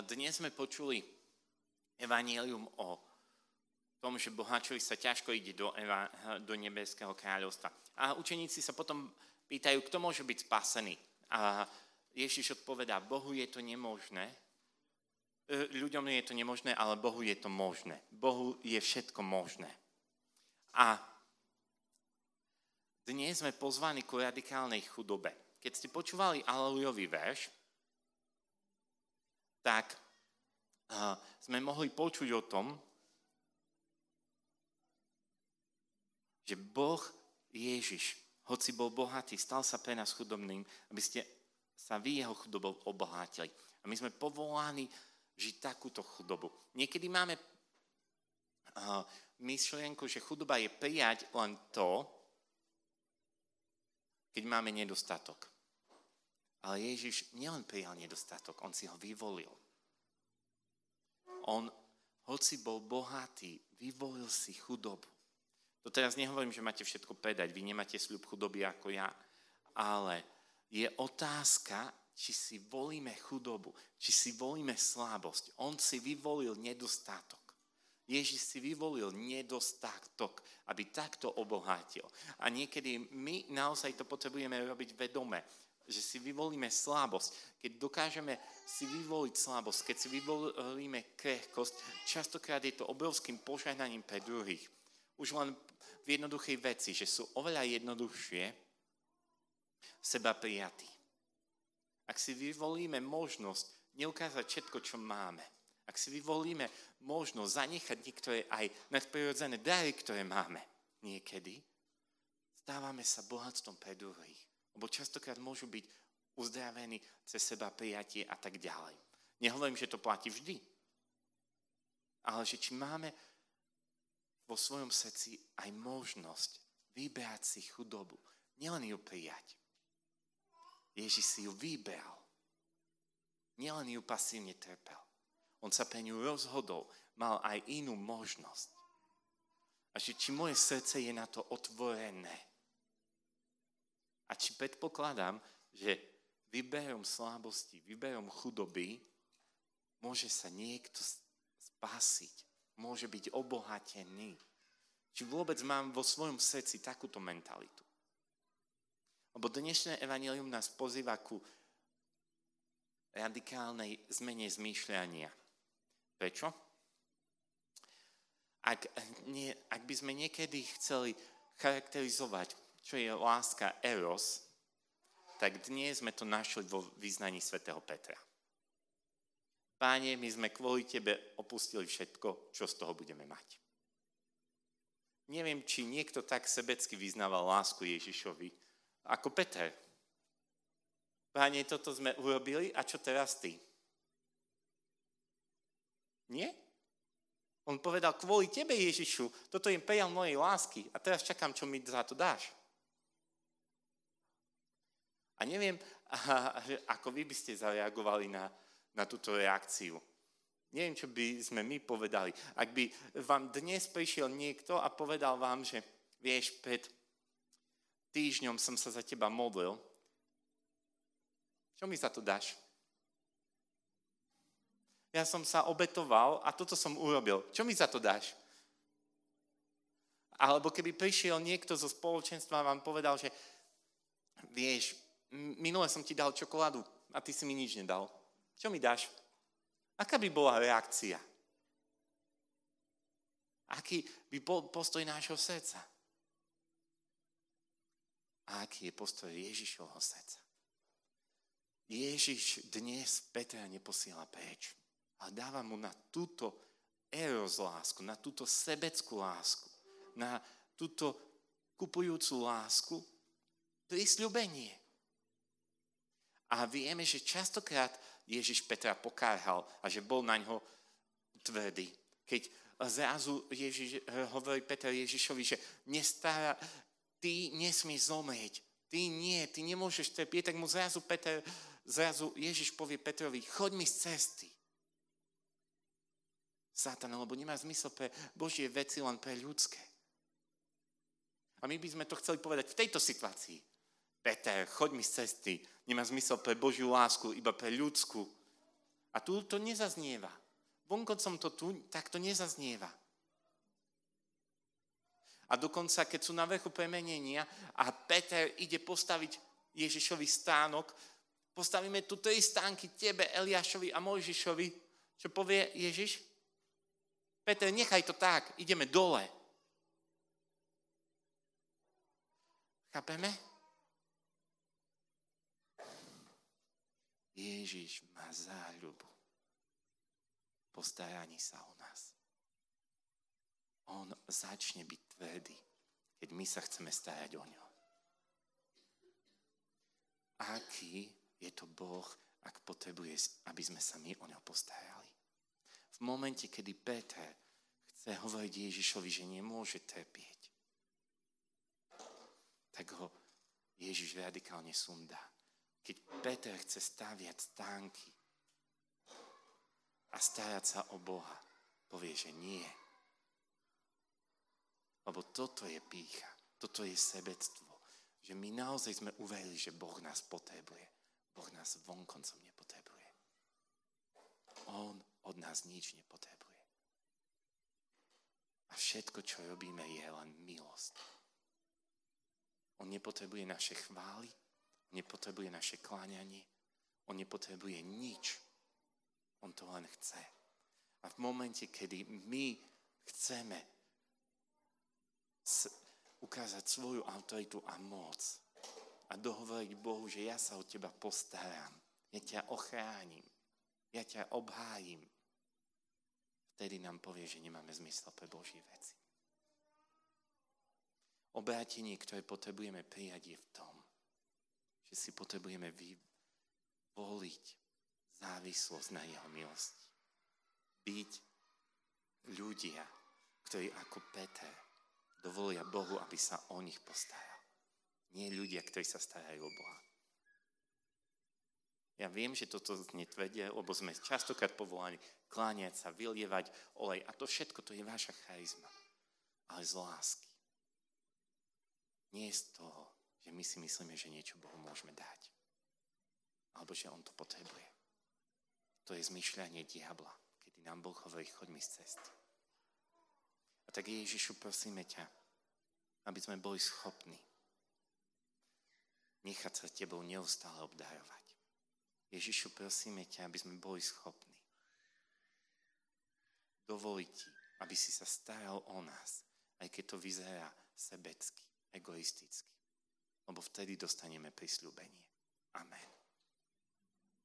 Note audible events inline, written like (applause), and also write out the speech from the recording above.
Dnes sme počuli evanílium o tom, že bohačovi sa ťažko ide do, eva, do nebeského kráľovstva. A učeníci sa potom pýtajú, kto môže byť spasený. A Ježiš odpovedá, Bohu je to nemožné, e, ľuďom je to nemožné, ale Bohu je to možné. Bohu je všetko možné. A dnes sme pozvaní ku radikálnej chudobe. Keď ste počúvali Alelujový verš, tak sme mohli počuť o tom, že Boh Ježiš, hoci bol bohatý, stal sa pre nás chudobným, aby ste sa vy jeho chudobou obohátili. A my sme povolaní žiť takúto chudobu. Niekedy máme myšlienku, že chudoba je prijať len to, keď máme nedostatok. Ale Ježiš nielen prijal nedostatok, on si ho vyvolil. On, hoci bol bohatý, vyvolil si chudobu. To teraz nehovorím, že máte všetko predať, vy nemáte sľub chudoby ako ja, ale je otázka, či si volíme chudobu, či si volíme slabosť. On si vyvolil nedostatok. Ježiš si vyvolil nedostatok, aby takto obohatil. A niekedy my naozaj to potrebujeme robiť vedome že si vyvolíme slabosť, keď dokážeme si vyvoliť slabosť, keď si vyvolíme krehkosť, častokrát je to obrovským požehnaním pre druhých. Už len v jednoduchej veci, že sú oveľa jednoduchšie seba prijatí. Ak si vyvolíme možnosť neukázať všetko, čo máme, ak si vyvolíme možnosť zanechať niektoré aj nadprirodzené dary, ktoré máme niekedy, stávame sa bohatstvom pre druhých. Lebo častokrát môžu byť uzdravení cez seba prijatie a tak ďalej. Nehovorím, že to platí vždy. Ale že či máme vo svojom srdci aj možnosť vybrať si chudobu. Nielen ju prijať. Ježiš si ju vybral. Nielen ju pasívne trpel. On sa pre ňu rozhodol. Mal aj inú možnosť. A že či moje srdce je na to otvorené a či predpokladám, že výberom slabosti, výberom chudoby môže sa niekto spásiť, môže byť obohatený. Či vôbec mám vo svojom srdci takúto mentalitu. Lebo dnešné evanilium nás pozýva ku radikálnej zmene zmýšľania. Prečo? Ak, nie, ak by sme niekedy chceli charakterizovať čo je láska eros, tak dnes sme to našli vo význaní svätého Petra. Páne, my sme kvôli Tebe opustili všetko, čo z toho budeme mať. Neviem, či niekto tak sebecky vyznával lásku Ježišovi ako Peter. Páne, toto sme urobili a čo teraz Ty? Nie? On povedal, kvôli Tebe, Ježišu, toto je prejav mojej lásky a teraz čakám, čo mi za to dáš. A neviem, (laughs) ako vy by ste zareagovali na, na túto reakciu. Neviem, čo by sme my povedali. Ak by vám dnes prišiel niekto a povedal vám, že vieš, pred týždňom som sa za teba modlil, čo mi za to dáš? Ja som sa obetoval a toto som urobil. Čo mi za to dáš? Alebo keby prišiel niekto zo spoločenstva a vám povedal, že vieš, minule som ti dal čokoládu a ty si mi nič nedal. Čo mi dáš? Aká by bola reakcia? Aký by bol postoj nášho srdca? A aký je postoj Ježišovho srdca? Ježiš dnes Petra neposiela preč, ale dáva mu na túto eros lásku, na túto sebeckú lásku, na túto kupujúcu lásku prisľubenie. A vieme, že častokrát Ježiš Petra pokárhal a že bol na ňo tvrdý. Keď zrazu Ježiš, hovorí Petra Ježišovi, že nestará, ty nesmieš zomrieť, ty nie, ty nemôžeš trpieť, tak mu zrazu, Peter, zrazu Ježiš povie Petrovi, choď mi z cesty. Satan, lebo nemá zmysel pre Božie veci, len pre ľudské. A my by sme to chceli povedať v tejto situácii. Peter, choď mi z cesty. Nemá zmysel pre Božiu lásku, iba pre ľudskú. A tu to nezaznieva. Vonkoncom to tu takto nezaznieva. A dokonca, keď sú na vrchu premenenia a Peter ide postaviť Ježišovi stánok, postavíme tu tri stánky tebe, Eliášovi a Mojžišovi, čo povie Ježiš? Peter, nechaj to tak, ideme dole. Chápeme? Ježiš má záľubu postaraní sa o nás. On začne byť tvrdý, keď my sa chceme starať o ňo. Aký je to Boh, ak potrebuje, aby sme sa my o ňo postarali? V momente, kedy Peter chce hovoriť Ježišovi, že nemôže trpieť, tak ho Ježiš radikálne sundá. Keď Peter chce staviať stánky a starať sa o Boha, povie, že nie. Lebo toto je pícha, toto je sebectvo. Že my naozaj sme uverili, že Boh nás potrebuje. Boh nás vonkoncom nepotrebuje. On od nás nič nepotrebuje. A všetko, čo robíme, je len milosť. On nepotrebuje naše chvály, nepotrebuje naše kláňanie, on nepotrebuje nič. On to len chce. A v momente, kedy my chceme ukázať svoju autoritu a moc a dohovoriť Bohu, že ja sa o teba postaram, ja ťa ochránim, ja ťa obhájim, vtedy nám povie, že nemáme zmysel pre Boží veci. Obrátenie, ktoré potrebujeme prijať, je v tom, že si potrebujeme vyvoliť závislosť na jeho milosti. Byť ľudia, ktorí ako Peter dovolia Bohu, aby sa o nich postaral. Nie ľudia, ktorí sa starajú o Boha. Ja viem, že toto netvedie, lebo sme častokrát povolaní kláňať sa, vylievať olej a to všetko, to je vaša charizma. Ale z lásky. Nie z toho, že my si myslíme, že niečo Bohu môžeme dať. Alebo že On to potrebuje. To je zmyšľanie diabla, kedy nám Boh hovorí, choď mi z cesty. A tak Ježišu, prosíme ťa, aby sme boli schopní nechať sa tebou neustále obdarovať. Ježišu, prosíme ťa, aby sme boli schopní dovoliť ti, aby si sa staral o nás, aj keď to vyzerá sebecky egoisticky. Lebo vtedy dostaneme prisľúbenie. Amen.